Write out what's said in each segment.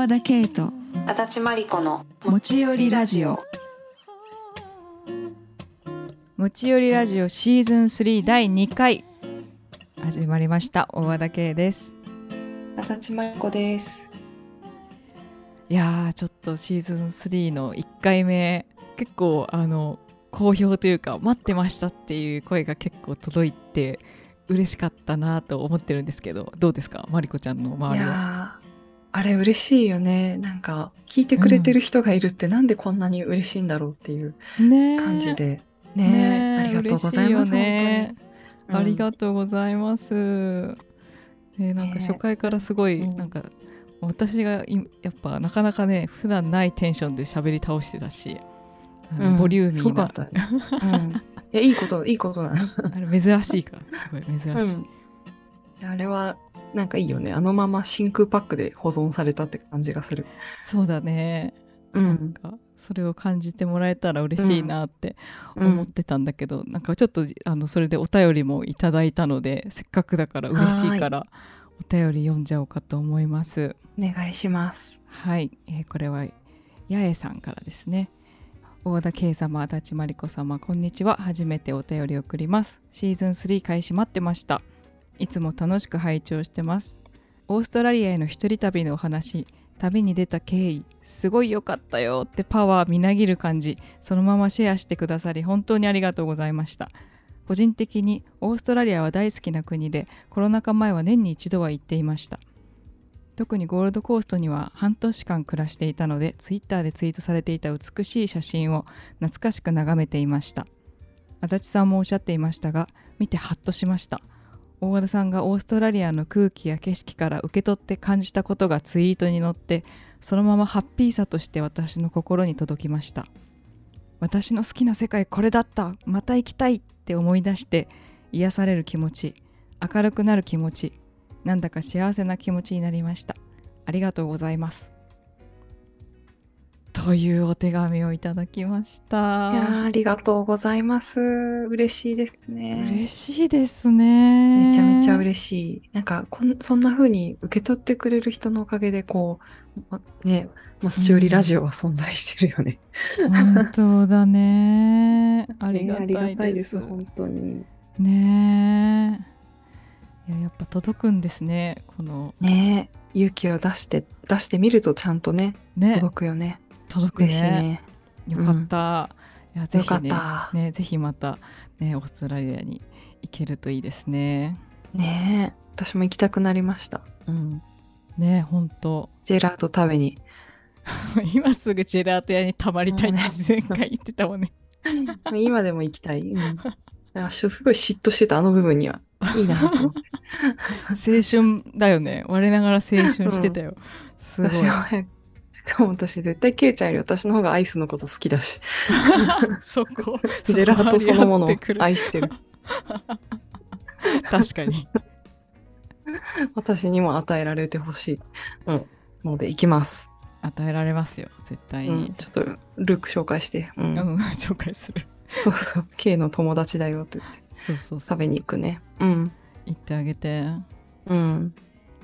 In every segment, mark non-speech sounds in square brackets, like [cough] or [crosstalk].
和田圭と足立真理子の持ち寄りラジオ。持ち寄りラジオシーズン3第2回。始まりました。大和田圭です。足立真理子です。いやーちょっとシーズン3の1回目。結構あの好評というか待ってましたっていう声が結構届いて嬉しかったなと思ってるんですけどどうですか？マリコちゃんのい周りはあれ嬉しいよね。なんか聞いてくれてる人がいるってなんでこんなに嬉しいんだろうっていうね感じで。ねねありがとうございます、ね。ありがとうございます。でなんかね初回からすごい、うん。なんか私がいやっぱなかなかね普段ないテンションで喋り倒してたし、うん。ボリューミーな、すごかったね、うん、[laughs] いやいいこといいことなのあれ珍しいから。すごい珍しい。うん。あれはなんかいいよね。あのまま真空パックで保存されたって感じがする。そうだね。うん。なんかそれを感じてもらえたら嬉しいなってうん。思ってたんだけど、なんかちょっとあのそれでお便りもいただいたのでせっかくだから嬉しいからお便り読んじゃおうかと思います。お願いします。はい、えーこれは八重さんからですね。大田圭様足立真理子様こんにちは。初めてお便り送ります。シーズン3開始待ってましたいつも楽しく拝聴してます。オーストラリアへの一人旅のお話旅に出た経緯すごい良かったよってパワーみなぎる感じそのままシェアしてくださり本当にありがとうございました。個人的にオーストラリアは大好きな国でコロナ禍前は年に一度は行っていました。特にゴールドコーストには半年間暮らしていたのでツイッターでツイートされていた美しい写真を懐かしく眺めていました。足立さんもおっしゃっていましたが見てハッとしました。大和田さんがオーストラリアの空気や景色から受け取って感じたことがツイートに載ってそのままハッピーさとして私の心に届きました。私の好きな世界これだった。また行きたいって思い出して癒される気持ち明るくなる気持ちなんだか幸せな気持ちになりました。ありがとうございます。というお手紙をいただきましいやありがとうございます。嬉しいですね。嬉しいですね。めちゃめちゃ嬉しい。なんかこん、そんな風に受け取ってくれる人のおかげで、こう、まね、持ち寄りラジオは存在してるよね。本当だ [laughs] ね。ありがたいでがたいですす、本当に。ね。えいややっぱ届くんですね。この。ね勇気を出して、出してみるとちゃんとね、ね。届くよね。届くねね。よかった、いやぜよかっひねた。ねぜひまたねオーストラリアに行けるといいですねね私も行きたくなりました。うん。ね本当ジェラート食べに。[laughs] 今すぐジェラート屋にたまりたいって前回言ってたもんね今でも行きたい。うん。あすごい嫉妬してた、あの部分には。いいなと思って。[laughs] 青春だよね我ながら青春してたよ、すごいしかも私絶対ケイちゃんより私の方がアイスのこと好きだし。[laughs] そこ [laughs] ジェラートそのものを愛してる。確かに [laughs] 私にも与えられてほしい。うん。ので行きます。与えられますよ絶対うんに。ちょっとルーク紹介して。うん。うん、紹介するそうそう。ケイの友達だよって言ってそうそう食べに行くね。うん。行ってあげてうん。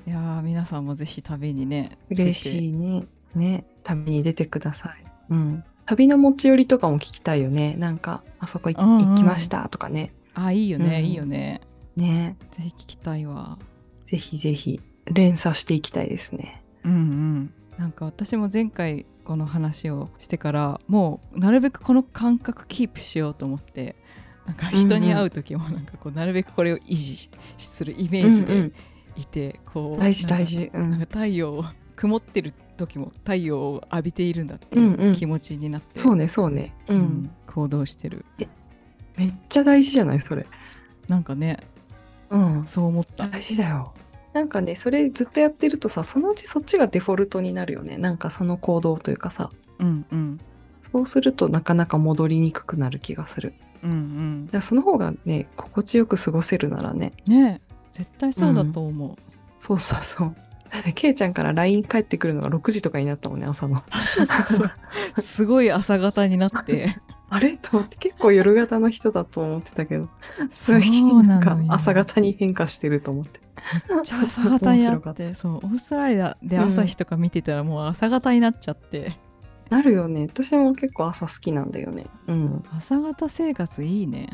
いやー皆さんもぜひ旅にね嬉しいいね。ね。旅に出てください。うん。旅の持ち寄りとかも聞きたいよね。なんか、あそこいうんうん行きましたとかね。あいいよね、うんいいよねね。ぜひ聞きたいわぜひぜひ連鎖していきたいですね。うんうんなんか私も前回この話をしてからもうなるべくこの感覚キープしようと思ってなんか人に会う時もなんかこうなるべくこれを維持しするイメージでうんうんいて、こう大事大事。うん。なんか太陽を曇ってる時も太陽を浴びているんだってうんうんいう気持ちになって、そうね、そうね。う。うんん行動してるめっちゃ大事じゃないそれ。なんかねうん。そう思った大事だよ。なんかね、それずっとやってるとさ、そのうちそっちがデフォルトになるよね。なんかその行動というかさ、うんうんそうするとなかなか戻りにくくなる気がする。うんうんだからその方がね、心地よく過ごせるならね。ねえ絶対そうだと思う、そうそうそう。だって、ケイちゃんから LINE 返ってくるのが6時とかになったもんね、朝の。そうそうそう [laughs] すごい朝方になってあれ？と思って、結構夜型の人だと思ってたけど、そうなんかなのよ朝型に変化してると思って。めっちゃ朝方になっ面白かてそうオーストラリアで朝日とか見てたらもう朝方になっちゃって、なるよね。私も結構朝好きなんだよね。うん。朝方生活いいね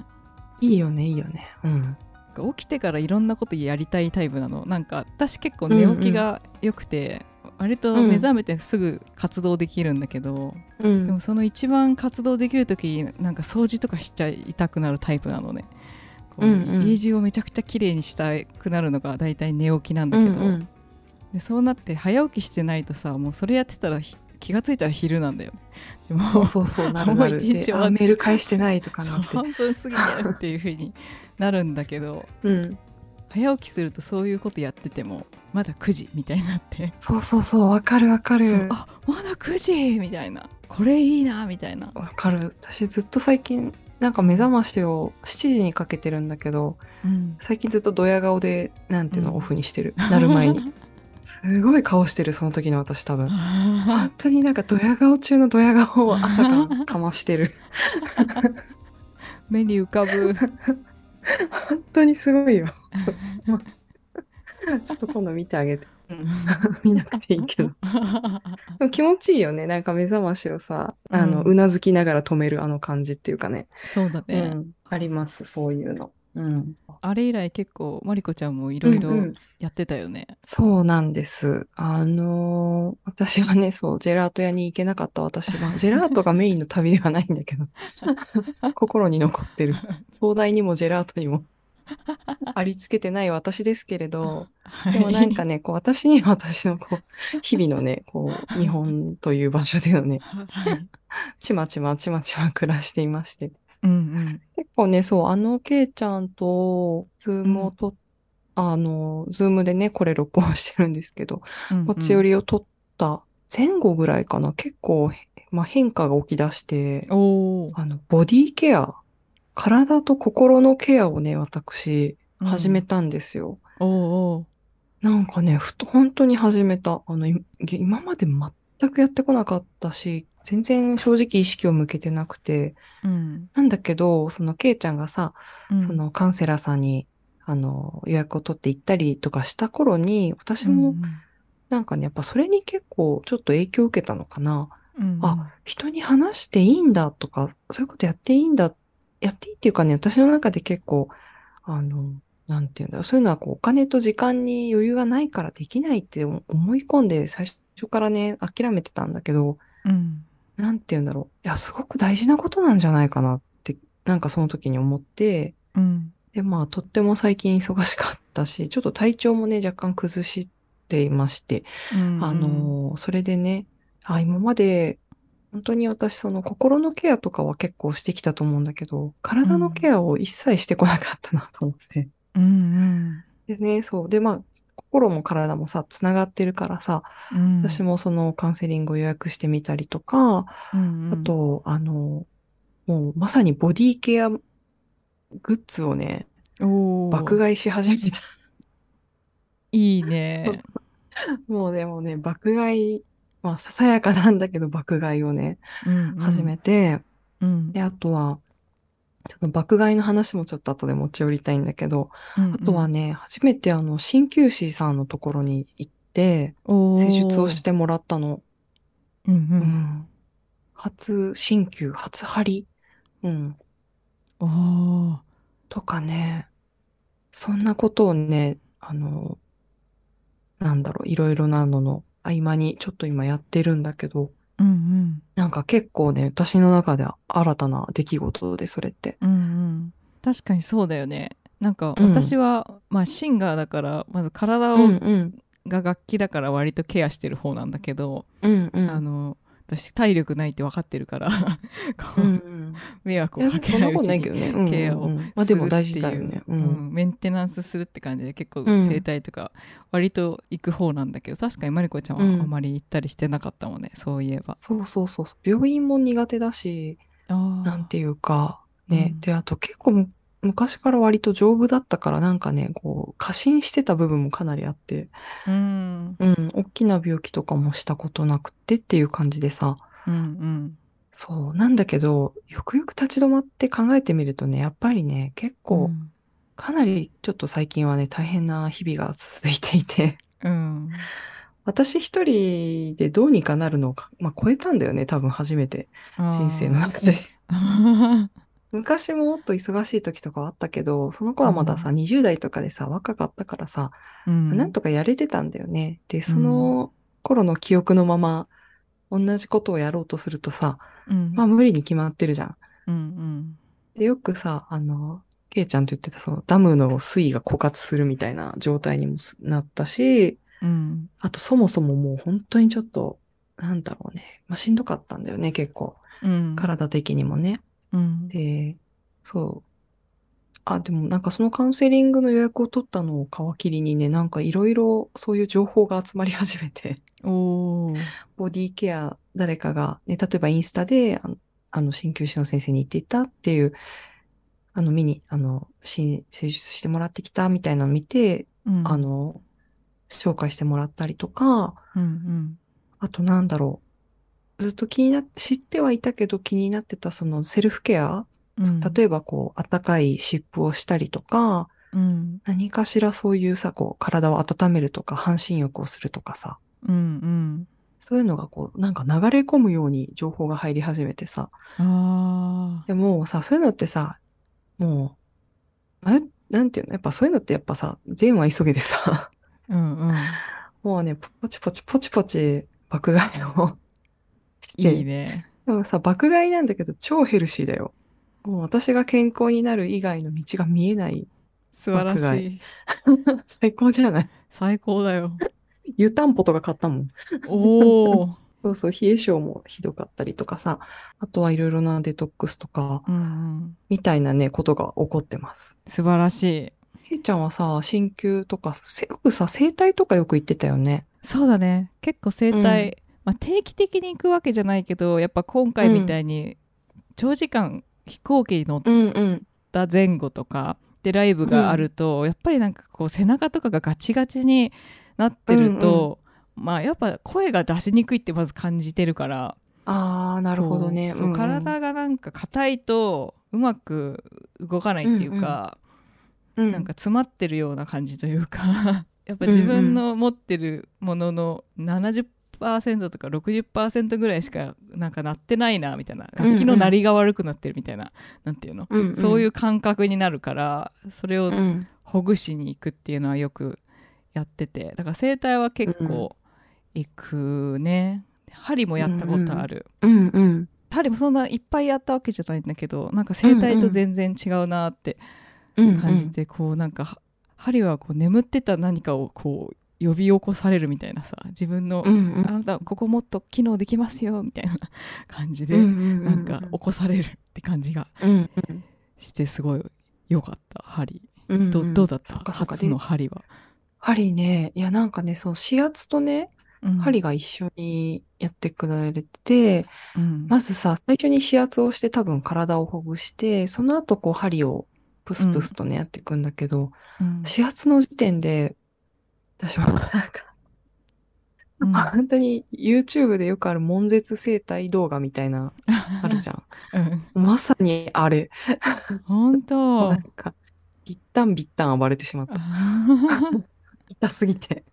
いいよね、いいよね。うん。起きてからいろんなことやりたいタイプなの。なんか私結構寝起きが良くて、割と目覚めてすぐ活動できるんだけど、うん。でもその一番活動できる時なんか掃除とかしちゃいたくなるタイプなのね。こううんうん。家中をめちゃくちゃ綺麗にしたくなるのが大体寝起きなんだけど、うんうん。でそうなって早起きしてないとさもうそれやってたらひ気がついたら昼なんだよね。でもそうそうそう、[laughs] なるなる。もう一日終でわっあメール返してないとかなって。半分過ぎてるっていう風になるんだけどうん。早起きするとそういうことやっててもまだ9時みたいになってそうそうそう、わかるわかる。あまだ9時みたいなこれいいなみたいなわかる。私ずっと最近、なんか目覚ましを7時にかけてるんだけど、うん最近ずっとドヤ顔で、なんていうの、うんオフにしてる。なる前に。[laughs] すごい顔してる、その時の私多分。本当になんかドヤ顔中のドヤ顔を朝からかましてる。[laughs] 目に浮かぶ [laughs] 本当にすごいよ。ちょっと今度見てあげて。見なくていいけど。でも気持ちいいよね。なんか目覚ましをさ、あの、うんうなずきながら止めるあの感じっていうかね。そうだね、うん。あります、そういうの。うん。あれ以来結構マリコちゃんもいろいろうんうんやってたよね、そうなんです。あのー私はね、そう、ジェラート屋に行けなかった私は、[laughs] ジェラートがメインの旅ではないんだけど、[laughs] 心に残ってる。[laughs] 東大にもジェラートにもありつけてない私ですけれど、でもなんかね、こう私には私のこう、日々のね、こう、日本という場所でのね、はいちまちまちまちま暮らしていまして。うんうん。結構ね、そう、あの、ケイちゃんと、 Zoom をとっ、あの、 Zoom でね、これ録音してるんですけど、うんうん。もちよりを取った前後ぐらいかな、結構、まあ、変化が起き出して、あの、ボディケア、体と心のケアをね、私、うん。始めたんですよ。おーおなんかね、ふと、本当に始めた。あの、い今まで全くやってこなかったし、全然正直意識を向けてなくて、ーうん。なんだけど、そのケイちゃんがさ、うん。そのカウンセラーさんに、あの、予約を取って行ったりとかした頃に、私もなんかね、やっぱそれに結構ちょっと影響を受けたのかな。うんうん。あ人に話していいんだとか、そういうことやっていいんだ、やっていいっていうかね、私の中で結構、あの、なんていうんだろう、そういうのはこう、お金と時間に余裕がないからできないって思い込んで、最初からね、諦めてたんだけど、うんなんていうんだろう、いや、すごく大事なことなんじゃないかなって、なんかその時に思って、うん。で、まあ、とっても最近忙しかったし、ちょっと体調もね、若干崩していまして、うんあの、それでね、あ、今まで、本当に私、その心のケアとかは結構してきたと思うんだけど、体のケアを一切してこなかったなと思って。うんうん。でね、そう。で、まあ、心も体もさ、つながってるからさ、うん。私もそのカウンセリングを予約してみたりとか、うんうん。あと、あの、もうまさにボディケアグッズをね、爆買いし始めた。いいね。もうでもね、爆買い、まあ、ささやかなんだけど、爆買いをね、うんうん。始めて、うん。で、あとは、ちょっと爆買いの話もちょっと後で持ち寄りたいんだけど、うんあとはね、初めてあの、鍼灸師さんのところに行って、施術をしてもらったの。うんううんん。初鍼灸、初針。うん。おーとかね、そんなことをね、あの、なんだろう、いろいろなのの合間にちょっと今やってるんだけど、うんうんなんか結構ね、私の中では新たな出来事で、それって。うんうん確かにそうだよねなんかうん私は、まあシンガーだからまず体を、うんうん。が楽器だから割とケアしてる方なんだけど、うんうん。あの私体力ないって分かってるからこううんうん。迷惑をかけないうちにケアをまあでも大事だよね。う。うんんメンテナンスするって感じで結構うん整体とか割と行く方なんだけど、確かにマリコちゃんうんはあまり行ったりしてなかったもんね、そういえば。そうそうそう。病院も苦手だし、なんていうか、ね。うんで、あと結構む昔から割と丈夫だったから、なんかね、こう、過信してた部分もかなりあって、うん。うん、大きな病気とかもしたことなくてっていう感じでさ、うんうん。そう、なんだけど、よくよく立ち止まって考えてみるとね、やっぱりね、結構、うん。かなりちょっと最近はね、大変な日々が続いていて、うん。私一人でどうにかなるのをか、まあ、超えたんだよね、多分初めて、人生の中で。あ昔ももっと忙しい時とかはあったけど、その頃はまださ、20代とかでさ、若かったからさ、ー。うん。なんとかやれてたんだよね。で、その頃の記憶のまま、同じことをやろうとするとさ、うん。まあ無理に決まってるじゃん。うんうん。で、よくさ、あの、ケイちゃんと言ってた、そのダムの水位が枯渇するみたいな状態にもすなったし、うん。あとそもそももう本当にちょっと、なんだろうね。まあしんどかったんだよね、結構。うん。体的にもね。うん。で、そう。あ、でもなんかそのカウンセリングの予約を取ったのを皮切りにね、なんかいろいろそういう情報が集まり始めて、おー。ボディケア誰かが、ね、例えばインスタで、あの、あの鍼灸師の先生に言っていたっていう、あの、見に、あの、し施術してもらってきたみたいなのを見て、うん。あ、の、紹介してもらったりとか、うんあとなんだろう。ずっと気になって、知ってはいたけど気になってたそのセルフケア？例えばこう、暖かい湿布をしたりとか、うん。何かしらそういうさ、こう、体を温めるとか、半身浴をするとかさ、うんうん。そういうのがこう、なんか流れ込むように情報が入り始めてさ、あでもさ、そういうのってさ、もう、ななんていうの？やっぱそういうのってやっぱさ、善は急げでさ、ー。うんうん。[laughs] もうね、ポチポチポチポチ爆買いをして、いいね。でもさ、爆買いなんだけど超ヘルシーだよ。もう私が健康になる以外の道が見えない。素晴らしい。[laughs] 最高じゃない？最高だよ。湯たんぽとか買ったもん。おー。[laughs] そうそう、冷え性もひどかったりとかさ、あとはいろいろなデトックスとか、うんうん。みたいなね、ことが起こってます。素晴らしい。ひーちゃんはさ、鍼灸とか、せよくさ、整体とかよく行ってたよね。そうだね結構整体、まあ、定期的に行くわけじゃないけどやっぱ今回みたいに長時間飛行機に乗っうんうん。た前後とかでライブがあると、やっぱりなんかこう背中とかがガチガチになってると、まあやっぱ声が出しにくいってまず感じてるから。あー、なるほどね。こうんうん。体がなんか硬いとうまく動かないっていうか、うんなんか詰まってるような感じというか [laughs] やっぱ自分の持ってるものの70%とか60%ぐらいしかなんかなってないなみたいな。うんうん楽器の鳴りが悪くなってるみたいな、なんていうの、うんうん。そういう感覚になるからそれをうん。ほぐしに行くっていうのはよくやってて。だから整体は結構行くね、針もやったことある、うんうん。針もそんないっぱいやったわけじゃないんだけどなんか整体と全然違うなってうん感じて、こうなんかは針はこう眠ってた何かをこう呼び起こされるみたいなさ自分の、うんうん。あなたここもっと機能できますよみたいな感じで、うんうんなんか起こされるって感じがうんしてすごい良かった針、うんどどうだったそっか。そっか初の針は、針ね、いやなんかね、そう、指圧とね、うん。針が一緒にやってくれて、うん。まずさ、最初に指圧をして多分体をほぐして、その後こう針をプスプスとね、やっていくんだけど、うん。指圧の時点で、私もなんか、うん。本当に YouTube でよくある悶絶整体動画みたいな、あるじゃうん。[laughs] ん。まさにあれ。本当。なんか、一旦ビッタン暴れてしまった。[laughs] 痛すぎて。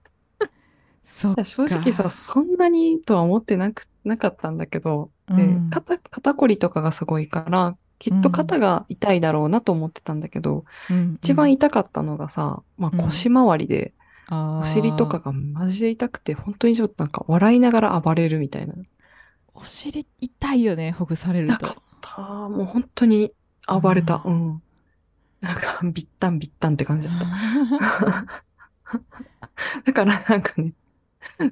正直さ、そんなにとは思ってなく、なかったんだけど、で、うん。肩、肩こりとかがすごいから、きっと肩が痛いだろうなと思ってたんだけど、うん。一番痛かったのがさ、まあうん。腰回りで、おお尻とかがマジで痛くて、本当にちょっとなんか笑いながら暴れるみたいな。お尻痛いよねほぐされると痛かった。もう本当に暴れた。ううん。なんか、ビッタンビッタンって感じだった。[laughs] だからなんかね、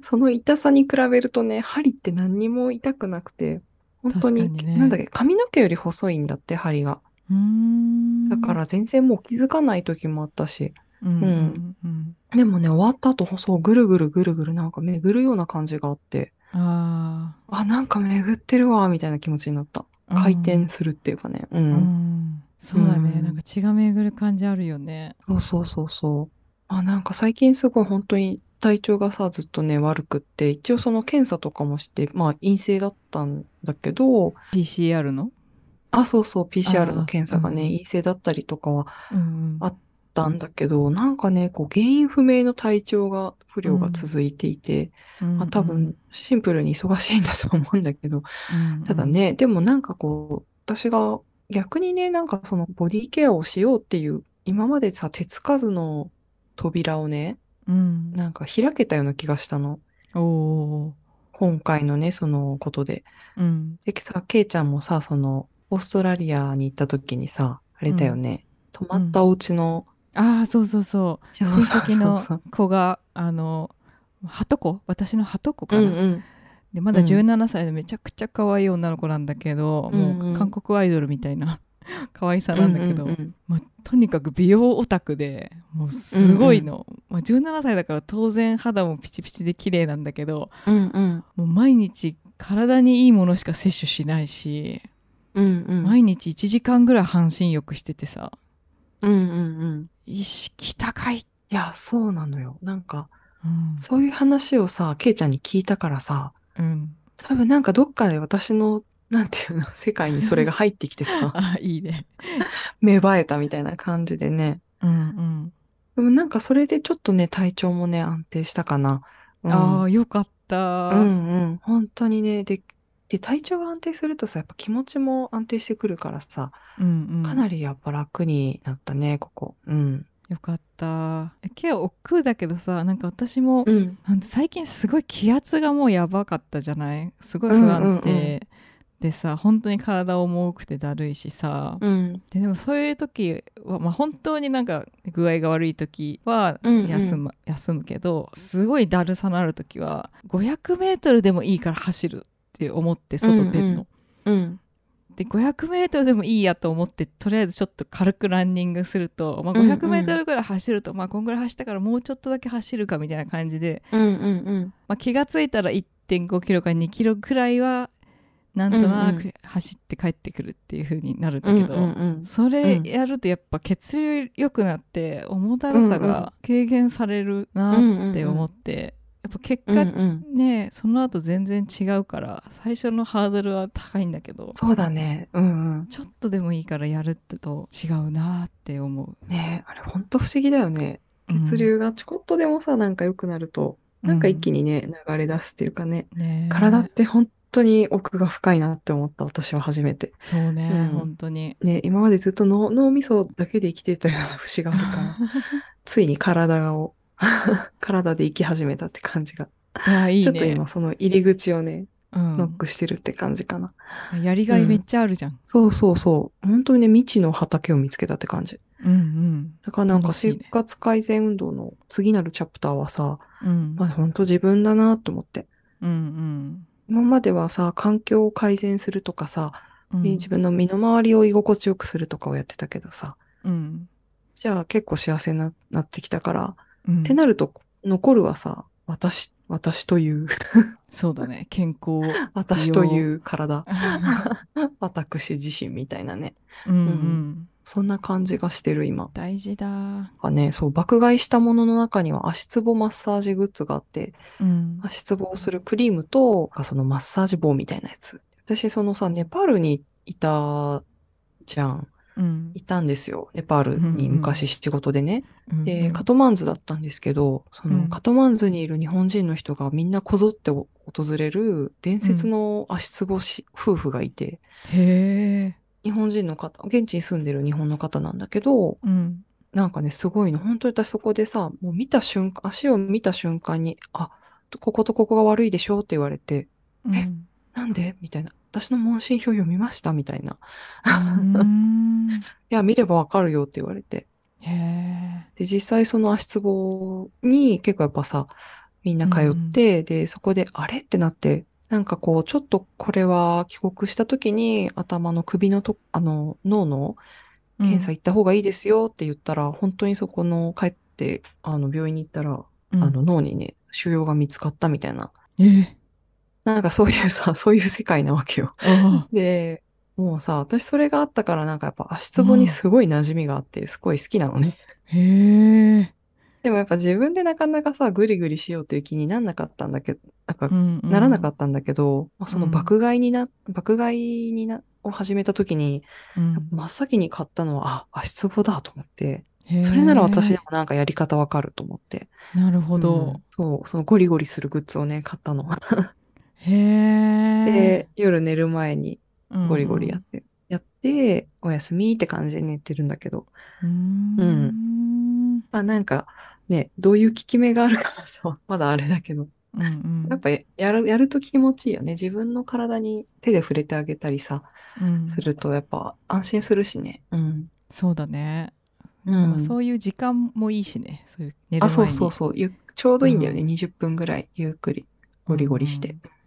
その痛さに比べるとね、針って何にも痛くなくて、本当に、にねなんだっけ、髪の毛より細いんだって、針が。うーんだから全然もう気づかない時もあったし。うんうんうんでもね、終わった後、そう、ぐるぐるぐるぐるなんか巡るような感じがあって、ああ、なんか巡ってるわ、みたいな気持ちになった。あ回転するっていうかね。う。うん。んそうだね、うん。なんか血が巡る感じあるよね。そうそうそうそう。あ、なんか最近すごい本当に体調がさ、ずっとね、悪くって、一応その検査とかもして、まあ陰性だったんだけど、PCR の？あ、そうそう、PCR の検査がね、うん陰性だったりとかはうんあたんだけど、なんかね、こう原因不明の体調が、不良が続いていて、まあ多分シンプルに忙しいんだと思うんだけど、うんうん。ただね、でもなんかこう、私が逆にね、なんかそのボディケアをしようっていう、今までさ、手つかずの扉をね、うん。なんか開けたような気がしたの。今回のね、そのことで。ーうん。でさ、ケイちゃんもさ、その、オーストラリアに行った時にさ、あれだよね、泊まったお家の、ああそうそうそう。親そうそう。戚の子があのはとこ？私のはとこかな、うんうん。でまだうん。17歳でめちゃくちゃ可愛い女の子なんだけど、うんうん。もう韓国アイドルみたいな [laughs] 可愛さなんだけど、うんうんまあ、とにかく美容オタクでもうすごいの、まあ、17歳だから当然肌もピチピチで綺麗なんだけどうんうん。もう毎日体にいいものしか摂取しないし、うんうん。毎日1時間ぐらい半身浴しててさ。うんうんうん。意識高い、いや、そうなのよ。なんか、うんそういう話をさ、ケイちゃんに聞いたからさ、うん、多分なんかどっかで私の、なんていうの、世界にそれが入ってきてさ、[laughs] あいいね芽生えたみたいな感じでね。うんうんでもなんかそれでちょっとね、体調もね、安定したかな。うん、ああよかった、うんうん。本当にね。で、で、体調が安定するとさ、やっぱ気持ちも安定してくるからさ、うんうんかなりやっぱ楽になったね、ここ。うん。よかったケア億劫だけどさなんか私も、うん。最近すごい気圧がもうやばかったじゃない？すごい不安定、うんうんうんでさ本当に体重くてだるいしさ、うん。ででもそういう時は、まあ、本当になんか具合が悪い時はうんうん休む,、休むけどすごいだるさのある時は 500m でもいいから走るって思って外出るの。うんうん。で 500m でもいいやと思ってとりあえずちょっと軽くランニングすると、まあ、うんうん 500m ぐらい走ると、まあこんぐらい走ったからもうちょっとだけ走るかみたいな感じで、うんうんうん。まあ、気がついたら1.5キロか2キロくらいはなんとなうんうく走って帰ってくるっていう風になるんだけど、うんうんうんそれやるとやっぱ血流良くなって重だるさが軽減されるなって思って、やっぱ結果うんうんねその後全然違うから最初のハードルは高いんだけどそうだね。うんうん。ちょっとでもいいからやるってと違うなって思う。ねえあれほんと不思議だよね。うん血流がちょこっとでもさ、なんか良くなると、なんか一気にね、流れ出すっていうかね、ねえ体って本当に奥が深いなって思った、私は初めて。そうね、うん本当に。ね、今までずっと脳脳みそだけで生きてたような節があるから、[laughs] ついに体を、[laughs] 体で生き始めたって感じが。いやいいねちょっと今その入り口をね、うんノックしてるって感じかな。やりがいめっちゃあるじゃん。そうそうそう。本当にね、未知の畑を見つけたって感じ。うんうんだからなんか生活改善運動の次なるチャプターはさ、うんまあ本当自分だなと思って。うんうん今まではさ、環境を改善するとかさ、うん自分の身の回りを居心地よくするとかをやってたけどさ、うんじゃあ結構幸せにななってきたから、うん。ってなると残るはさ、私、私という、そうだね。[laughs] 健康。私という体、私自身みたいなね。うんうん。そんな感じがしてる今。大事だ。あね、そう、爆買いしたものの中には足つぼマッサージグッズがあって、うん。足つぼをするクリームと、そのマッサージ棒みたいなやつ。私、そのさ、ネパールにいたじゃん。うん。いたんですよ。ネパールに昔仕事でね。うんで、カトマンズだったんですけど、そうん。のカトマンズにいる日本人の人がみんなこぞって訪れる伝説の足つぼし夫婦がいて、へえ。日本人の方、現地に住んでる日本の方なんだけど、うん。なんかね、すごいの。本当に私そこでさ、もう見た瞬間、足を見た瞬間に、あ、こことここが悪いでしょって言われて、うん。なんで？みたいな。私の問診票読みましたみたいな。うん。[laughs] いや、見ればわかるよって言われて。で、実際その足つぼに結構やっぱさ、みんな通って、で、そこで、あれ？ってなって、なんかこう、ちょっとこれは帰国した時に頭の首のと、あの、脳の検査行った方がいいですよって言ったら、本当にそこの帰って、あの、病院に行ったら、うん。あの、脳にね、腫瘍が見つかったみたいな。ええなんかそういうさ、[laughs] そういう世界なわけよ。あで、もうさ、私それがあったからなんかやっぱ足つぼにすごい馴染みがあって、すごい好きなのね。へえでもやっぱ自分でなかなかさ、グリグリしようという気になんなかったんだけど、なんか、うんうんならなかったんだけど、まあ、そのうん爆買いにな、爆買いにな、を始めた時に、うん真っ先に買ったのは、あ、足つぼだと思って、それなら私でもなんかやり方わかると思って。なるほうどん。そう、そのゴリゴリするグッズをね、買ったの。[laughs] へえ。で、夜寝る前にゴリゴリやっって、やって、おやすみって感じで寝てるんだけど。うーん。まあなんか、ね、どういう効き目があるかはさ、[laughs] まだあれだけど。うんうん。やっぱやる、やると気持ちいいよね。自分の体に手で触れてあげたりさ、うんするとやっぱ安心するしね。うん。そうだね。うんまあそういう時間もいいしね。そういう寝る前に。あ、そうそうそう。ゆちょうどいいんだよね。う20分ぐらいゆっくりゴリゴリして。うんうん。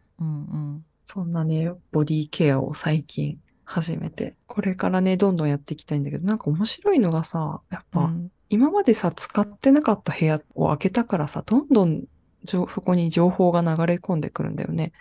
そんなね、ボディケアを最近始めて。これからね、どんどんやっていきたいんだけど、なんか面白いのがさ、やっぱ、うん今までさ、使ってなかった部屋を開けたからさ、どんどんじょそこに情報が流れ込んでくるんだよね。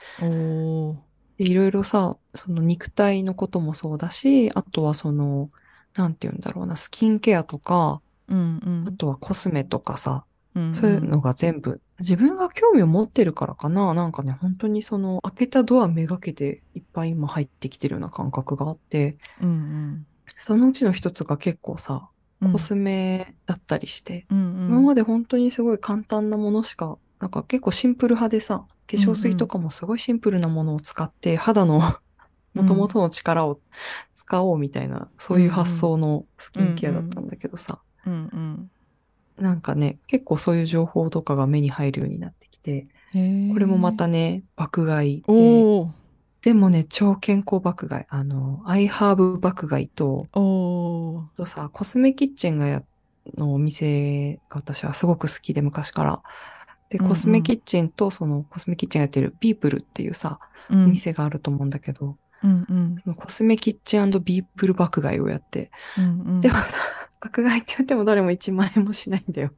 いろいろさ、その肉体のこともそうだし、あとはその、なんて言うんだろうな、スキンケアとか、うんうんあとはコスメとかさ、うん。そういうのが全部、自分が興味を持ってるからかな。なんかね、本当にその、開けたドアめがけていっぱい今入ってきてるような感覚があって、うんそのうちの一つが結構さ、うん。コスメだったりして、うんうん。今まで本当にすごい簡単なものしか、なんか結構シンプル派でさ、化粧水とかもすごいシンプルなものを使って、肌の元々の力を使おうみたいな、そういう発想のスキンケアだったんだけどさ、うんうん。なんかね、結構そういう情報とかが目に入るようになってきて。これもまたね、爆買いで。でもね、超健康爆買い。あの、アイハーブ爆買いと、とさ、コスメキッチンがや、のお店が私はすごく好きで、昔から。で、コスメキッチンと、その、コスメキッチンがやってるビープルっていうさ、おうん店があると思うんだけど、うんうん。そのコスメキッチンビープル爆買いをやって。うんうん。でもさ、爆買いって言ってもどれも1万円もしないんだよ。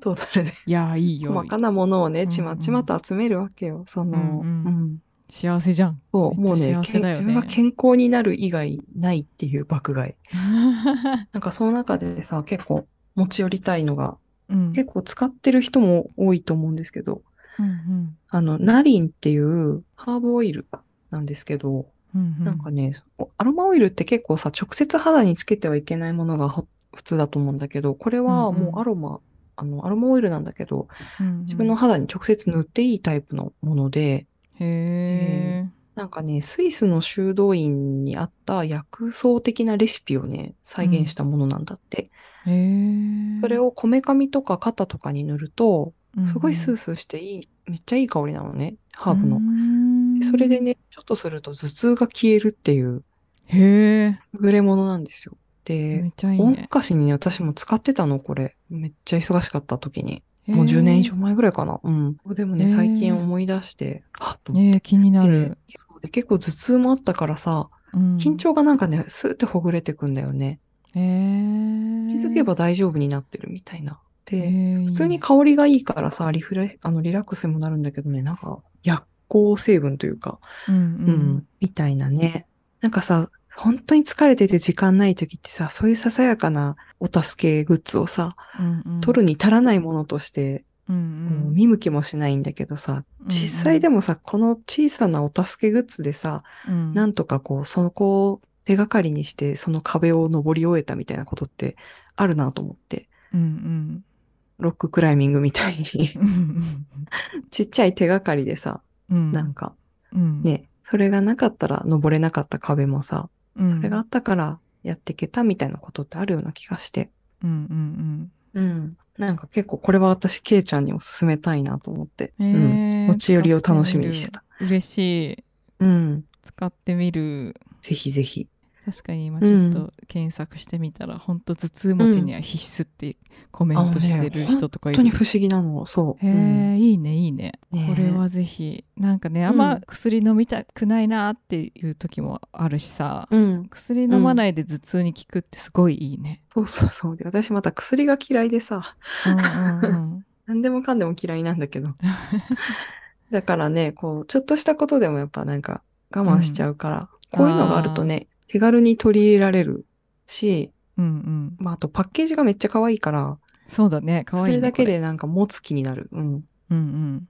トータルで。いやいいよ。細かなものをね、うんうん。ちまちまと集めるわけよ。その、うんうん。うん。幸せじゃん。そう、もうねね。自分が健康になる以外ないっていう爆買い。[laughs] なんかその中でさ、結構持ち寄りたいのが、うん。結構使ってる人も多いと思うんですけど、うん。あの、ナリンっていうハーブオイルなんですけど、うんうん。なんかね、アロマオイルって結構さ、直接肌につけてはいけないものがほ普通だと思うんだけど、これはうんうん。もうアロマ、あの、アロマオイルなんだけど、うんうん。自分の肌に直接塗っていいタイプのもので、へえなんかね、スイスの修道院にあった薬草的なレシピをね、再現したものなんだって。へえそれをこめかみとか肩とかに塗ると、すごいスーースーしていい、めっちゃいい香りなのね、ハーブの。それでね、ちょっとすると頭痛が消えるっていうへえ優れものなんですよ。めでっ、ちゃいい昔にね、私も使ってたの、これ。めっちゃ忙しかった時に。もう10年以上前ぐらいかな。うん。でもね、最近思い出して、はっと思って。えー気になるでそうで結構頭痛もあったからさ、うん緊張がなんかね、スーってほぐれてくんだよね。へえ気づけば大丈夫になってるみたいな。で、普普通に香りがいいからさ、リフレ、あの、リラックスにもなるんだけどね、なんか、薬効成分というか、うんうん、みたいなね。なんかさ、本当に疲れてて時間ない時ってさ、そういうささやかなお助けグッズをさ、うんうん。取るに足らないものとして、うんもう見向きもしないんだけどさ、実際でもさ、この小さなお助けグッズでさ、うん。なんとかこう、そこを手がかりにして、その壁を登り終えたみたいなことってあるなと思って。うんロッククライミングみたいに、うんうん。[laughs] ちっちゃい手がかりでさ、うんなんか、うんね、それがなかったら登れなかった壁もさ、うんそれがあったからやっていけたみたいなことってあるような気がして。うんうんうん。なんか結構これは私、ケイちゃんにも勧めたいなと思って。うんうん。持ち寄りを楽しみにしてた。嬉しいうん。使ってみるぜひぜひ。確かに今ちょっと検索してみたら、ほんと頭痛持ちには必須ってコメントしてる人とかいる、本当に不思議なの、そう。へえ、うんいいねいいねねえこれはぜひなんかねあんま薬飲みたくないなっていう時もあるしさ、うん。薬飲まないで頭痛に効くってすごいいいね。そうそうそう。で、私また薬が嫌いでさ、うんうんうん [laughs] 何でもかんでも嫌いなんだけど。[laughs] だからね、こう、ちょっとしたことでもやっぱなんか我慢しちゃうから、こういうのがあるとね、手軽に取り入れられるし、うんうんまあ、あとパッケージがめっちゃ可愛いから、そうだね可愛いねそれだけでなんか持つ気になる。うん。うんうん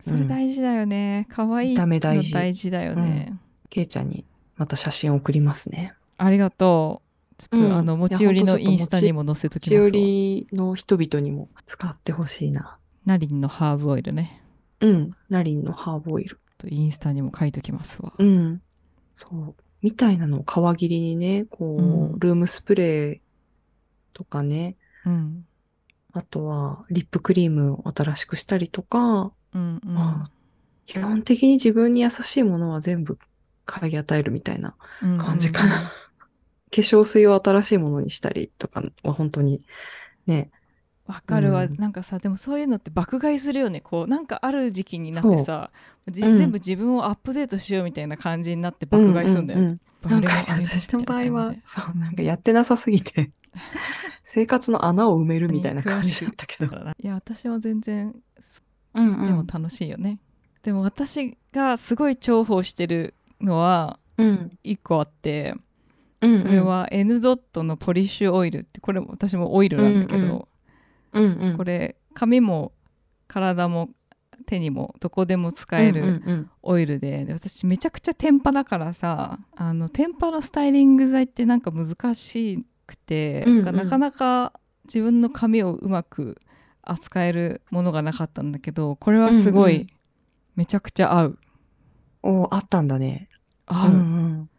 それ大事だよね可愛い見た目大事の大事だよね、ケイちゃんにまた写真送りますね。ありがとうちょっと、うんあの持ち寄りのインスタにも載せときしおますわりの人々にも使ってほしいな。ナリンのハーブオイルねうん。ナリンのハーブオイル。とインスタにも書いときますわうん。そう。みたいなのを皮切りにね、こう、うん。ルームスプレーとかね、うん。あとはリップクリームを新しくしたりとか、うんうん。あ基本的に自分に優しいものは全部買い与えるみたいなうん感じかな。[laughs] 化粧水を新しいものにしたりとかは本当にね、わかるわ、うん。なんかさでもそういうのって爆買いするよね。こうなんかある時期になってさじうん。全部自分をアップデートしようみたいな感じになって爆買いするんだよね、ううなん。かあれもあれも私の場合はそうう、んなんかやってなさすぎて、[laughs] 生活の穴を埋めるみたいな感じだったけど。いや私も全然うんでも楽しいよね、でも私がすごい重宝してるのはうん。一個あってうん。それ、は N ドットのポリッシュオイルってこれも私もオイルなんだけど、うんうん。これ髪も体も手にもどこでも使える、うんうんオイルでで私めちゃくちゃ天パだからさあの天パのスタイリング剤ってなんか難しくて、うんうんなんかなかなか自分の髪をうまく扱えるものがなかったんだけどこれはすごいうんうんめちゃくちゃ合う、うん。おあったんだね。合う、うんうん。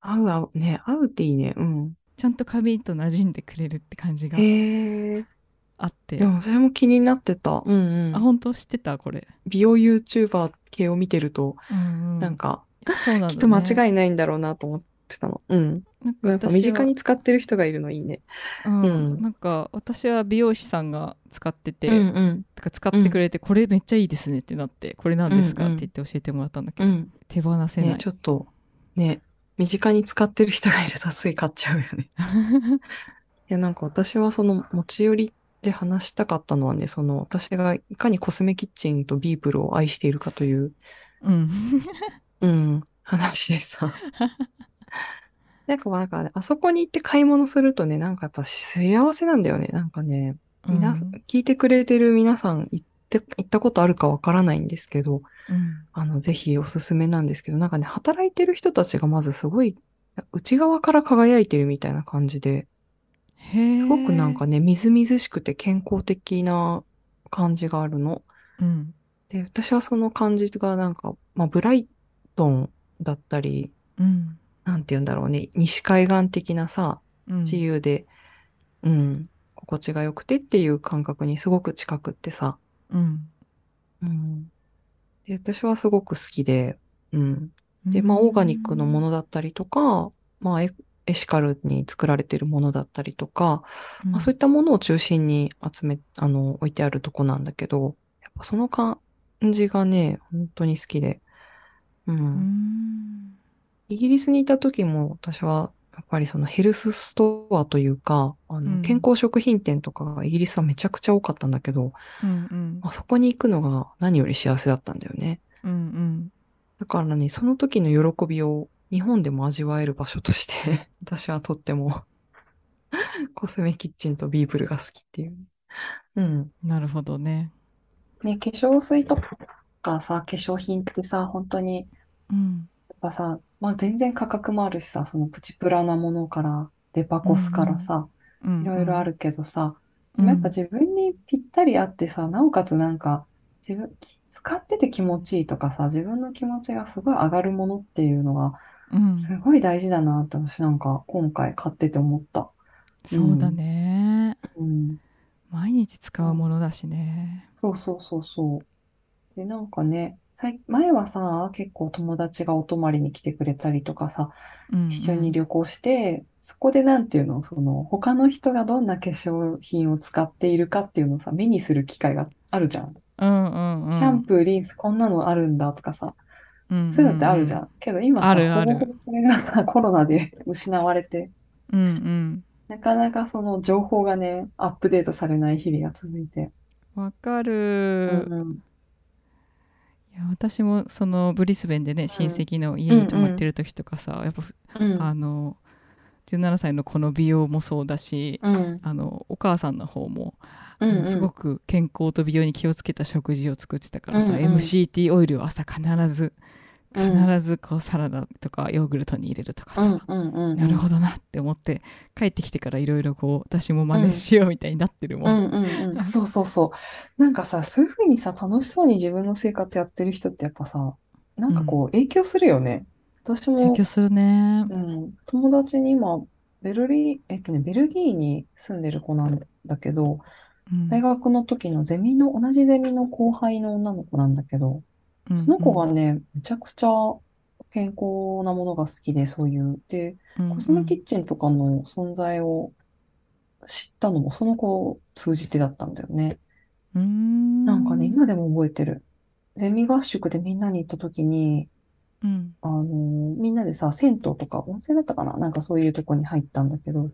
合う合う。ね、合うっていいね。うん。ちゃんと髪と馴染んでくれるって感じがへえ。あってでもそれも気になってた。うんうん。あ本当知ってた？これ、美容 YouTuber 系を見てると、うんうんなんか、そうなんきっと間違いないんだろうなと思ってたの。うん。なんか身近に使ってる人がいるのいいね。うんうんなんか私は美容師さんが使ってて、うんてか使ってくれて、これめっちゃいいですねってなってこれなんですか、うんうんって言って教えてもらったんだけど、うん。手放せない、ね、ちょっと、ね、身近に使ってる人がいるとつい買っちゃうよね。[laughs] いや、なんか私はその持ち寄りで話したかったのはね、その私がいかにコスメキッチンとビープルを愛しているかという、うんうん、話でさ。なんかまあなんかね、あそこに行って買い物するとね、なんかやっぱ幸せなんだよね。なんかね、皆さん、聞いてくれてる皆さん行って、行ったことあるかわからないんですけど、うんあの、ぜひおすすめなんですけど、なんかね、働いてる人たちがまずすごい、内側から輝いてるみたいな感じで、すごくなんかね、みずみずしくて健康的な感じがあるの。うん。で、私はその感じがなんか、まあ、ブライトンだったり、うん。なんて言うんだろうね、西海岸的なさ、うん。自由で、うん、心地が良くてっていう感覚にすごく近くってさ、うん。うん。で、私はすごく好きで、うん。で、まあ、オーガニックのものだったりとか、まあ、エエシカルに作られているものだったりとか、うん。まあ、そういったものを中心に集め、あの、置いてあるとこなんだけど、やっぱその感じがね、本当に好きで、う。うん。んイギリスにいた時も私は、やっぱりそのヘルスストアというか、あうん。の、健康食品店とかがイギリスはめちゃくちゃ多かったんだけど、うんうん。あそこに行くのが何より幸せだったんだよね。うんうん。だからね、その時の喜びを日本でも味わえる場所として、[laughs] 私はとってもコスメキッチンとビーブルが好きっていう。ね。うん。なるほどね。ね、化粧水とかさ、化粧品ってさ、本当に、うん。やっぱさ、まあ全然価格もあるしさ、そのプチプラなものから、デパコスからさ、うん。いろいろあるけどさ、うん。でもやっぱ自分にぴったりあってさ、なおかつなんか、自分、使ってて気持ちいいとかさ、自分の気持ちがすごい上がるものっていうのが、うんすごい大事だなって私なんか今回買ってて思った。そうだねうん。毎日使うものだしねそうそうそうそう。で、なんかね、最前はさ、結構友達がお泊まりに来てくれたりとかさ、うん一緒に旅行して、そこでなんていうの、その、他の人がどんな化粧品を使っているかっていうのをさ、目にする機会があるじゃん。うんうんうんシャンプー、リンス、こんなのあるんだとかさ、うん。そういうのってあるじゃん。けど今さ、あるある。ほぼほぼそれがさ、[laughs] コロナで [laughs] 失われて、うんうん。なかなかその情報がね、アップデートされない日々が続いて。わかる、うんいや私もそのブリスベンでね親戚の家に泊まってる時とかさ、やっぱ、うん。あの17歳の子の美容もそうだし、うん。あのお母さんの方も、うんうん。すごく健康と美容に気をつけた食事を作ってたからさ、うんうん。MCT オイルを朝必ず必ずこうサラダとかヨーグルトに入れるとかさ、うんうんうんうん。なるほどなって思って帰ってきてからいろいろこう私も真似しようみたいになってるも。うんんうんうん。[laughs] そうそうそう。なんかさ、そういうふうにさ、楽しそうに自分の生活やってる人ってやっぱさ、なんかこう影響するよね。私も、影響するね。うん、友達に今、ベルリー、えっとね、ベルギーに住んでる子なんだけど、うん大学の時のゼミの、同じゼミの後輩の女の子なんだけど、うんその子がね、めちゃくちゃ健康なものが好きで、そういう。で、うんコスメキッチンとかの存在を知ったのもその子を通じてだったんだよね。うん。なんかね、今でも覚えてる。ゼミ合宿でみんなに行った時に、うん。あのーみんなでさ、銭湯とか温泉だったかな？なんかそういうとこに入ったんだけど、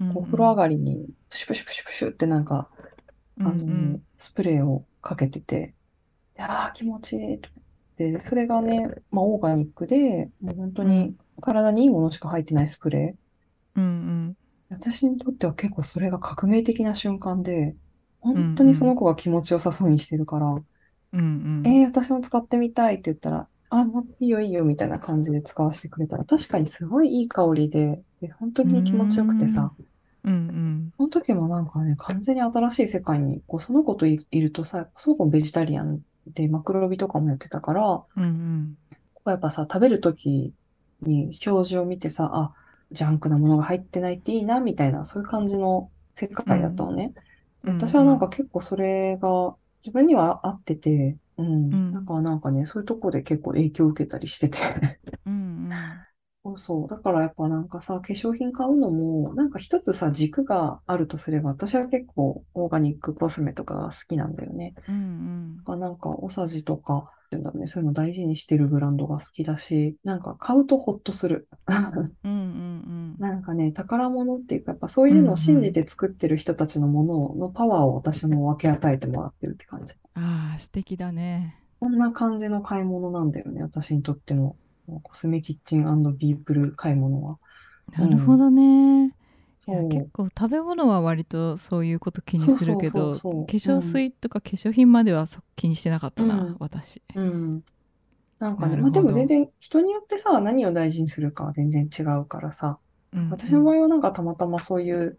うんこう風呂上がりにプシュプシュプシュプシュってなんか、あのスプレーをかけてて、いやー気持ちいい。と思って。それがね、まあオーガニックで、もう本当に体にいいものしか入ってないスプレー。うん私にとっては結構それが革命的な瞬間で、本当にその子が気持ちよさそうにしてるから、うんうん。えー、私も使ってみたいって言ったら、あ、もういいよいいよみたいな感じで使わせてくれたら、確かにすごいいい香りで、で本当に気持ちよくてさ、うんうん。その時もなんかね、完全に新しい世界に、こうその子とい、いるとさ、その子もベジタリアンでマクロビとかもやってたから、こうんうんうやっぱさ、食べる時に表示を見てさ、あ、ジャンクなものが入ってないっていいな、みたいな、そういう感じの世界だったのね。でうん私はなんか結構それが自分には合ってて、うん。うんなんかなんかね、そういうとこで結構影響を受けたりしてて。うんそうそう。だからやっぱなんかさ、化粧品買うのも、なんか一つさ、軸があるとすれば、私は結構オーガニックコスメとかが好きなんだよね。うんうんなんかなんか、おさじとか、っていうんだろうね、そういうの大事にしてるブランドが好きだし、なんか買うとホッとする。うんうんなんかね、宝物っていうか、やっぱそういうのを信じて作ってる人たちのもののパワーを私も分け与えてもらってるって感じ。ああ素敵だねこんな感じの買い物なんだよね、私にとってのコスメキッチンビープル買い物は。なるほどね、いや結構食べ物は割とそういうこと気にするけど化粧水とか化粧品まではそ気にしてなかったな、うん私うん。なんかね、まあでも全然人によってさ、何を大事にするかは全然違うからさ、うん私の場合はなんかたまたまそういう、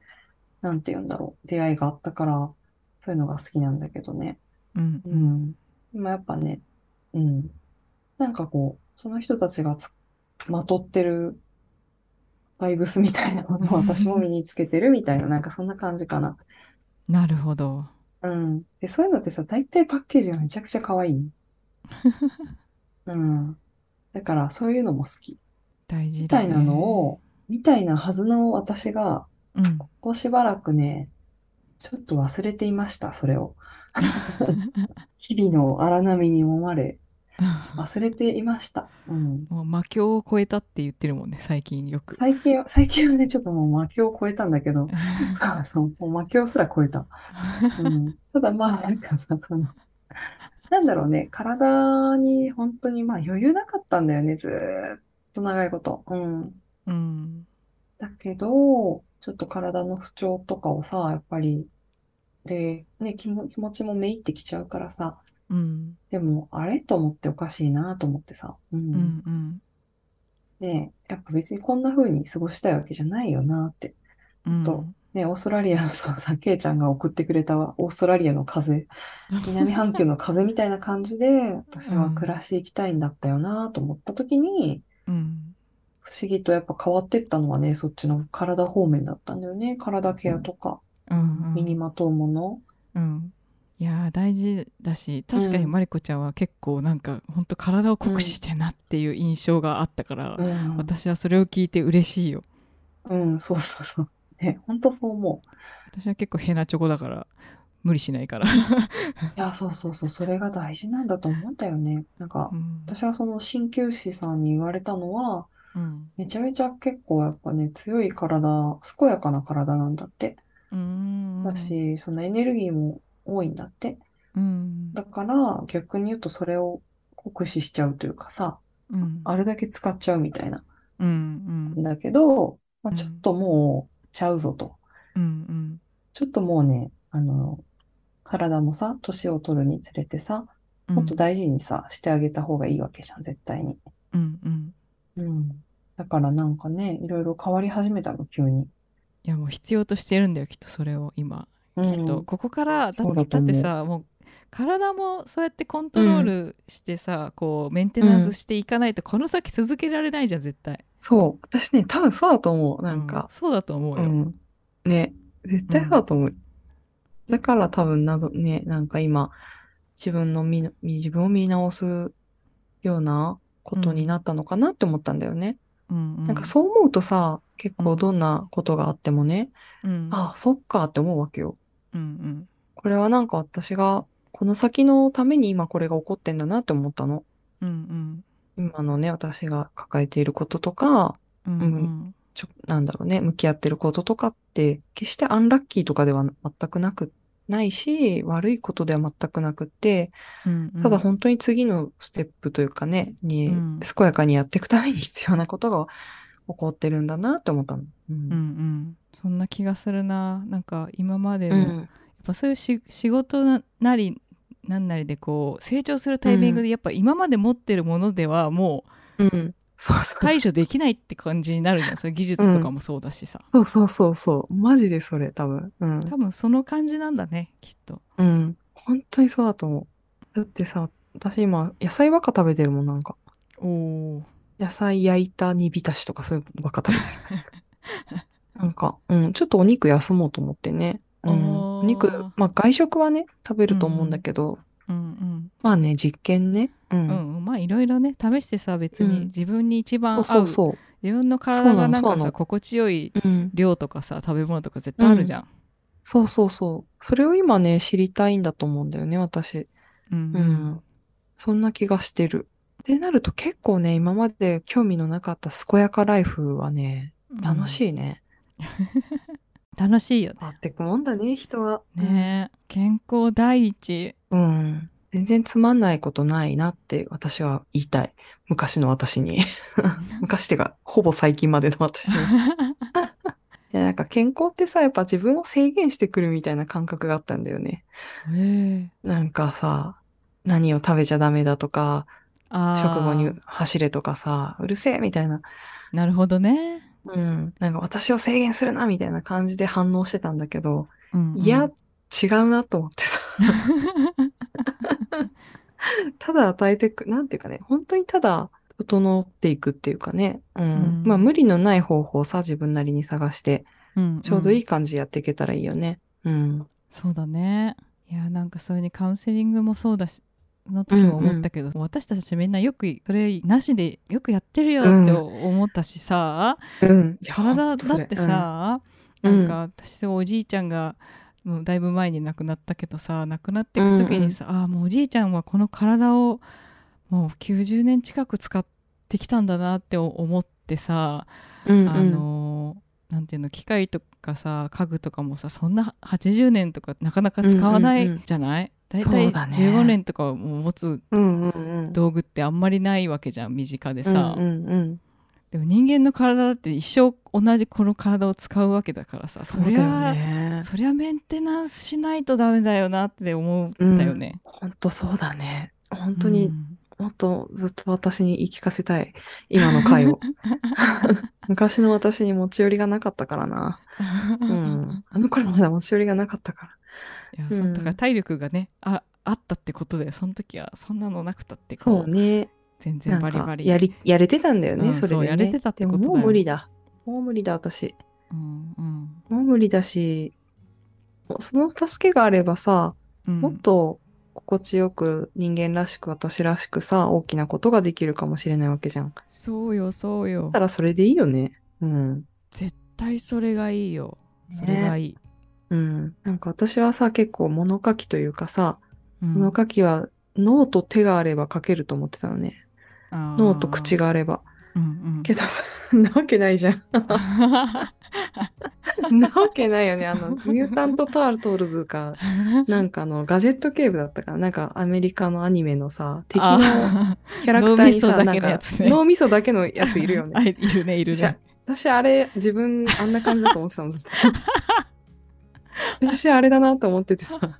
なんて言うんだろう、出会いがあったから、そういうのが好きなんだけどね。うんう。ん。今やっぱね、うん。なんかこう、その人たちがつまとってるバイブスみたいなものを私も身につけてるみたいな、[laughs] なんかそんな感じかな。なるほどうん。で、そういうのってさ、大体パッケージがめちゃくちゃ可愛い。[laughs] うん。だから、そういうのも好き。大事だねみたいなのを、みたいなはずの私が、うんここしばらくね、ちょっと忘れていました、それを。[laughs] 日々の荒波に揉まれ、[laughs] 忘れていました。うん。もう魔境を超えたって言ってるもんね最近よく最近は、最近はね、ちょっともう魔境を超えたんだけど、[laughs] そうそう、もう魔境すら超えた。うん、ただまあ、[laughs] なんかさ、その、なんだろうね、体に本当にまあ余裕なかったんだよね、ずーっと長いこと。うん。うんだけど、ちょっと体の不調とかをさ、やっぱり、で、ね、気も、気持ちもめいってきちゃうからさ、うん。でも、あれと思っておかしいなと思ってさ、う。うんんうん。ねやっぱ別にこんな風に過ごしたいわけじゃないよなって。うん。とね、オーストラリアの、そうさ、ケイちゃんが送ってくれたオーストラリアの風、[laughs] 南半球の風みたいな感じで、私は暮らしていきたいんだったよなと思った時に、うん。不思議とやっぱ変わってったのはね、そっちの体方面だったんだよね。体ケアとか、うんうん。身にまとうもの。うんいやー大事だし確かにうんマリコちゃんは結構なんか本当体を酷使してんなっていう印象があったから、うん、私はそれを聞いて嬉しいようん、そうそうそう。ね、ほんとそう思う。私は結構ヘナチョコだから無理しないから、いや、そうそうそう、それが大事なんだと思うんだよね。なんかう、ん私はその鍼灸師さんに言われたのは、うんめちゃめちゃ結構やっぱね、強い体、健やかな体なんだって。うんだし、そのエネルギーも多いんだって。うんだから逆に言うとそれを酷使しちゃうというかさ、うんあれだけ使っちゃうみたいな。うんうんだけど、まあ、うんちょっともうちゃうぞと。うんうんちょっともうね、あの、体もさ、年を取るにつれてさ、うんもっと大事にさ、してあげた方がいいわけじゃん、絶対に。うんうんうん。だからなんかね、いろいろ変わり始めたの、急に。いやもう必要としてるんだよきっとそれを今うんきっと。ここからだってさもう体もそうやってコントロールしてさ、こうメンテナンスしていかないとこの先続けられないじゃん絶対。そう。私ね、多分そうだと思う。なんうか、そうだと思うよ、うん。ね、絶対そうだと思う。だから多分なぞ、ね、なんか今、自分の見、見自分を見直すようなことになったのかなって思ったんだよね。うん。うんなんかそう思うとさ、結構どんなことがあってもね、うん。ああ、そっかって思うわけよ。うんうん。これはなんか私が、この先のために今これが起こってんだなって思ったの。うん今のね、私が抱えていることとか、うんうん。うんちょ、なんだろうね、向き合ってることとかって、決してアンラッキーとかでは全くなく、ないし、悪いことでは全くなくって、うんうん。ただ本当に次のステップというかね、にうん、健やかにやっていくために必要なことが起こってるんだなって思ったの。ううんん。うんそんな気がするななんか今までも、やっうん。ぱそういうし仕事ななりなんなりでこう成長するタイミングでやっぱ今まで持ってるものではもううん。対処できないって感じになるじゃんそういう技術とかもそうだしさ、そうそうそうそう。マジでそれ、多分。うん。多分その感じなんだねきっとうん。本当にそうだと思う。だってさ、私今、野菜ばっか食べてるもん、なんか。おお野菜焼いた煮浸しとかそういうのばっか食べてる。[laughs] なんか、うん、ちょっとお肉休もうと思ってね。うん。お肉、まあ外食はね、食べると思うんだけど、うんまあね、実験ね。う。うんんうんまあいろいろね試してさ別にうん自分に一番合う,、そうそうそ自分の体がなんかさ心地よいう。うん。量とかさ食べ物とか絶対あるじゃん。そうそうそう。それを今ね、知りたいんだと思うんだよね、私。うんうん。そんな気がしてる。ってなると結構ね、今まで興味のなかった健やかライフはね、楽しい、いね。[laughs] 楽しいよね変わってくもんだね、人は。ねえ健康第一うん。全然つまんないことないなって私は言いたい。昔の私に。[laughs] 昔ってか、ほぼ最近までの私に。[laughs] いや、なんか健康ってさ、やっぱ自分を制限してくるみたいな感覚があったんだよね。なんかさ、何を食べちゃダメだとか、食後に走れとかさ、うるせえみたいな。なるほどね、うん。なんか私を制限するなみたいな感じで反応してたんだけど、うんうんいや、違うなと思ってさ。[laughs] ただ与えてく、なんていうかね、本当にただ整っていくっていうかね。うん。うんまあ無理のない方法をさ、自分なりに探して、うんちょうどいいい感じでやっていけたらいいよね。うん。そうだねいやなんかそれにカウンセリングもそうだしの時も思ったけど、私たちみんなよくそれなしでよくやってるよって思ったしさ、うん。体だってさ、うん。なんか私おじいちゃんがもうだいぶ前に亡くなったけどさ亡くなっていく時にさ、ああもうおじいちゃんはこの体をもう90年近く使ってきたんだなって思ってさ、うんうん。あのなんていうの機械とかさ家具とかもさそんな80年とかなかなか使わなうんうんうんいじゃない、だね15年とかも持つうんうんうん。道具ってあんまりないわけじゃん身近でさ、うんうんうん。でも人間の体だって一生同じこの体を使うわけだからさそりゃね。そりゃメンテナンスしないとダメだよなって思ったよね。本当そうだね。本当に、うんもっとずっと私に言い聞かせたい。今の回を。[laughs] 昔の私に持ち寄りがなかったからな。うん。あの頃まだ持ち寄りがなかったから。いやそうだから体力がねああったってことでその時はそんなのなくたってこそうね。全然バリバリやり、やれてたんだよね、うんそれで、ね。やれてたってことももう無理だ。もう無理だ、私。うんうんもう無理だし、その助けがあればさ、うんもっと心地よく人間らしく私らしくさ、大きなことができるかもしれないわけじゃん。だそうよそうよったらそれでいいよね。うん。絶対それがいいよそれがいい、うん。なんか私はさ、結構物書きというかさ、うん物書きは脳と手があれば書けると思ってたのね。脳と口が、があれば。うんうん、けどさ、なわけないじゃん。[laughs] なわけないよね。あの、ミュータント・タートルズか、なんかあの、ガジェット警部だったかな。なんかアメリカのアニメのさ、敵のあキャラクターにさ、脳みそだけなんかのやつね脳みそだけのやついるよ [laughs] あね。いるねいるじゃね私あれ、自分あんな感じだと思ってたの、ずっと。私あれだなと思っててさ。[laughs]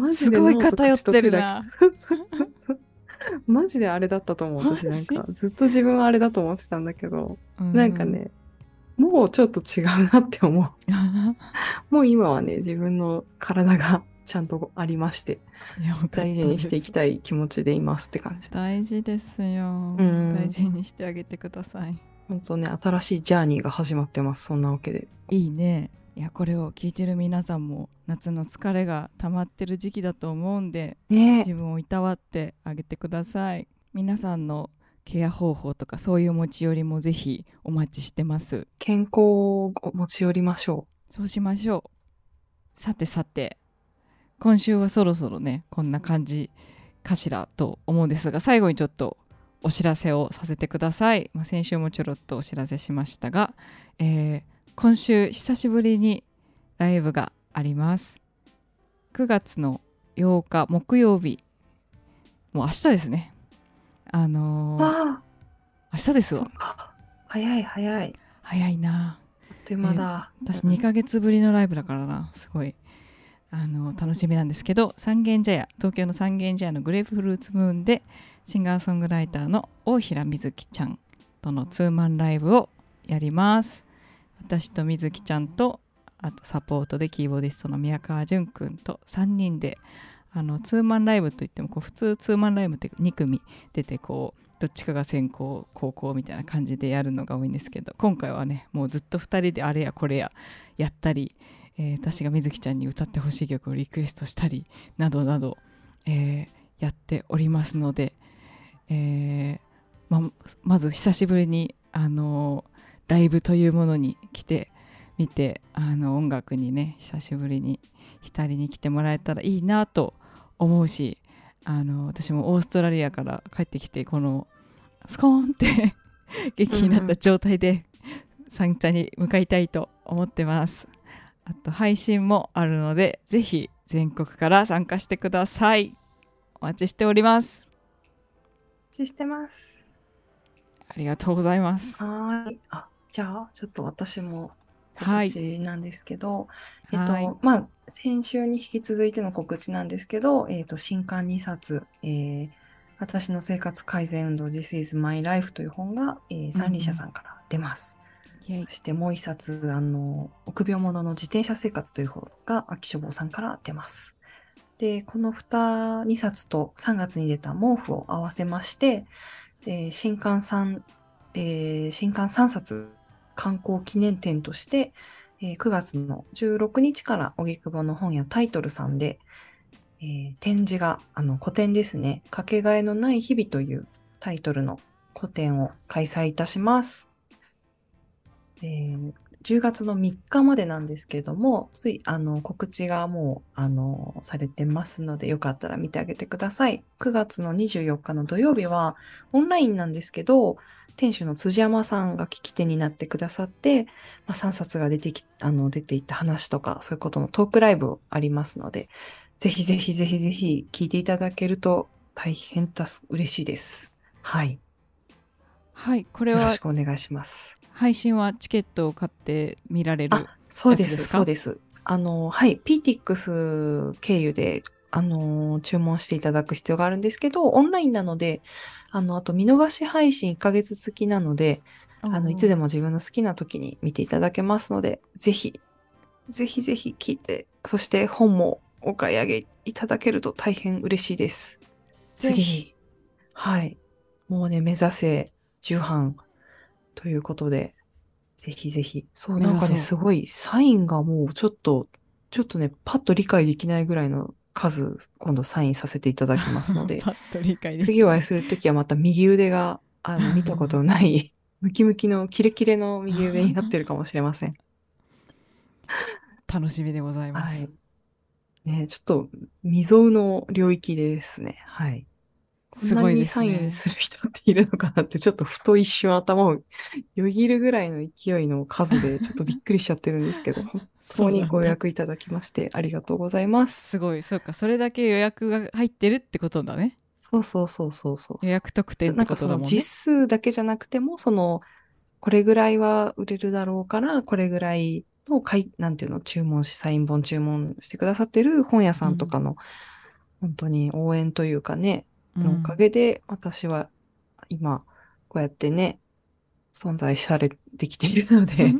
マジすごい偏ってるなけ。[laughs] マジであれだったと思う。私なんか、ずっと自分はあれだと思ってたんだけど、うなんかね、もうちょっと違うなって思う。[laughs] もう今はね、自分の体がちゃんとありまして、大事にしていきいたい気持ちでいますって感じ。大事ですよ、うん大事にしてあげてください本当ね、新しいジャーニーが始まってます。そんなわけで。いいねいやこれを聞いてる皆さんも夏の疲れが溜まってる時期だと思うんでね自分をいたわってあげてください。皆さんのケア方法とかそういう持ち寄りもぜひお待ちしてます。健康を持ち寄りましょそうしましょう。さてさて今週はそろそろねこんな感じかしらと思うんですが最後にちょっとお知らせをさせてください、まあ、先週もちょろっとお知らせしましたが、えー今週久しぶりにライブがあります9月の8日木曜日もう明日ですねあのう。ーあ明日ですわ。早い早い。早いなあっという間だ。私2ヶ月ぶりのライブだからなすごいあの楽しみなんですけど三軒茶屋東京の三軒茶屋のグレープフルーツムーンでシンガーソングライターの大平瑞希ちゃんとのツーマンライブをやります私と瑞希ちゃんとあとサポートでキーボーディストの宮川淳くんと3人であのツーマンライブといってもこう普通ツーマンライブって2組出てこうどっちかが先行後攻みたいな感じでやるのが多いんですけど今回はねもうずっと2人であれやこれややったり、えー私が水木ちゃんに歌ってほしい曲をリクエストしたりなどなど、えーやっておりますので、えーままず久しぶりに、あのーライブというものに来てみてあの音楽にね久しぶりに浸りに来てもらえたらいいなと思うしあの私もオーストラリアから帰ってきてこのスコーンって [laughs] 元気になった状態で三茶に向かいたいと思ってますあと配信もあるのでぜひ全国から参加してくださいお待ちしておりますお待ちしてます。ありがとうございますはーい。あ、じゃあ、ちょっと私もはい告知なんですけど、えっはいと、まあ、先週に引き続いての告知なんですけど、えっと、新刊2冊、えー私の生活改善運動 This is my life という本が、えー、三輪車さんから出ます。イェイそしてもう一冊、あの、臆病者の自転車生活という本が秋書房さんから出ます。で、この2、2冊と3月に出た毛布を合わせまして、えー新刊3、えー新刊3冊観光記念展として、えー9月の16日から荻窪の本屋タイトルさんで、えー展示が、あの、個展ですね、かけがえのない日々というタイトルの個展を開催いたします。えー10月の3日までなんですけれども、つい、あの、告知がもう、あの、されてますので、よかったら見てあげてください。9月の24日の土曜日は、オンラインなんですけど、店主の辻山さんが聞き手になってくださって、まあ、3冊が出てき、あの、出ていった話とか、そういうことのトークライブありますので、ぜひぜひぜひぜひ聞いていただけると大変たす、嬉しいです。はい。はいこれはよろしくお願いします。配信はチケットを買って見られるあ、そうです、そうです。あの、はい、PTX 経由で、あの、注文していただく必要があるんですけど、オンラインなので、あの、あと見逃し配信1ヶ月付きなので、あの、いつでも自分の好きな時に見ていただけますので、ぜひ、ぜひぜひ聞いて、そして本もお買い上げいただけると大変嬉しいです。次に、はい。もうね、目指せ重版ということで、ぜひぜひ。そうなんかね、すごい、サインがもうちょっと、ちょっとね、パッと理解できないぐらいの数、今度サインさせていただきますので、[laughs] 次お会いするときはまた右腕が、あの、見たことのない、[laughs] ムキムキのキレキレの右腕になってるかもしれません。楽しみでございます、はい。ね、ちょっと未曾有の領域ですね。はい。すごいですこんなにサイねンする人っているのかなって、ちょっとふと一瞬頭をよぎるぐらいの勢いの数で、ちょっとびっくりしちゃってるんですけど、[laughs] 本当にご予約いただきましてありがとうございます。すごい。そうか。それだけ予約が入ってるってことだね。そうそうそうそうそう。予約特典ってなんかそのことだもんね実数だけじゃなくても、その、これぐらいは売れるだろうから、これぐらいの買い、なんていうの、注文し、サイン本注文してくださってる本屋さんとかの、本当に応援というかね、のおかげで私は今こうやってね、存在されてきているので、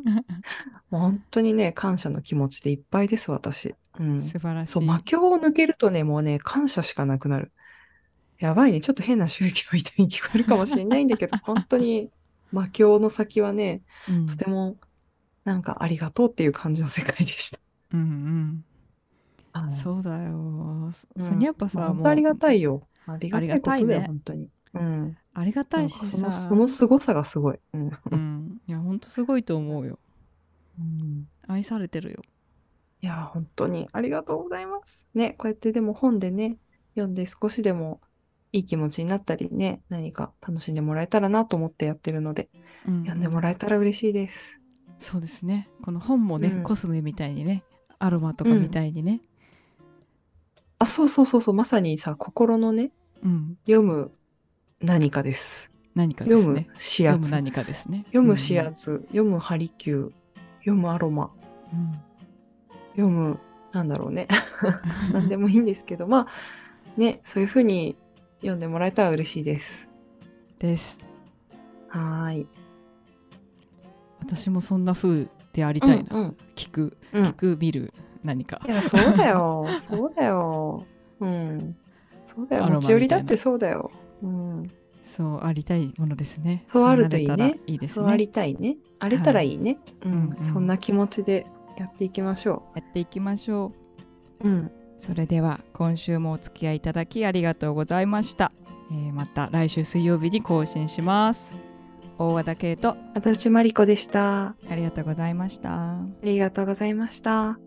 もう本当にね、感謝の気持ちでいっぱいです、私。うん。素晴らしい。そう、魔境を抜けるとね、もうね、感謝しかなくなる。やばいね。ちょっと変な宗教みたいに聞こえるかもしれないんだけど、[laughs] 本当に魔境の先はね、うんとてもなんかありがとうっていう感じの世界でした。うんうん。はいそうだよ。それにやっぱさ、もう本当ありがたいよ。ありがたいね本当に。うん。ありがたいしその、さ。その凄さがすごい。うん。うん。いや、ほんとすごいと思うよ。うん愛されてるよ。いや、本当にありがとうございます。ね、こうやってでも本でね、読んで少しでもいい気持ちになったりね、何か楽しんでもらえたらなと思ってやってるので、うん読んでもらえたら嬉しいです。そうですね。この本もね、うんコスメみたいにね、アロマとかみたいにね。あ、そうそうそうそう、まさにさ、心のね、うん。読む何かです。何かです読むね。指圧。読む何かですね。読む指圧、読むハリキュー、読むアロマ、うん。読む、なんだろうね。[laughs] なんでもいいんですけど、まあ、ね、そういうふうに読んでもらえたら嬉しいです。です。はーい。私もそんな風でありたいな。うんうん聞く、うん聞く、見る、何かい。や、そうだよ。[laughs] そうだよ。うん。そうだよ。持ち寄りだってそうだよ。うん。そうありたいものですね。そうあるといいねいいですね。そうありたいね。あれたらいいね。ううんうんん。そんな気持ちでやっていきましょやっていきましょう。う。うん。それでは今週もお付き合いいただきありがとうございました。えーまた来週水曜日に更新します。大和田圭と足立まりこでした。あありがとうございました。りがとうございました。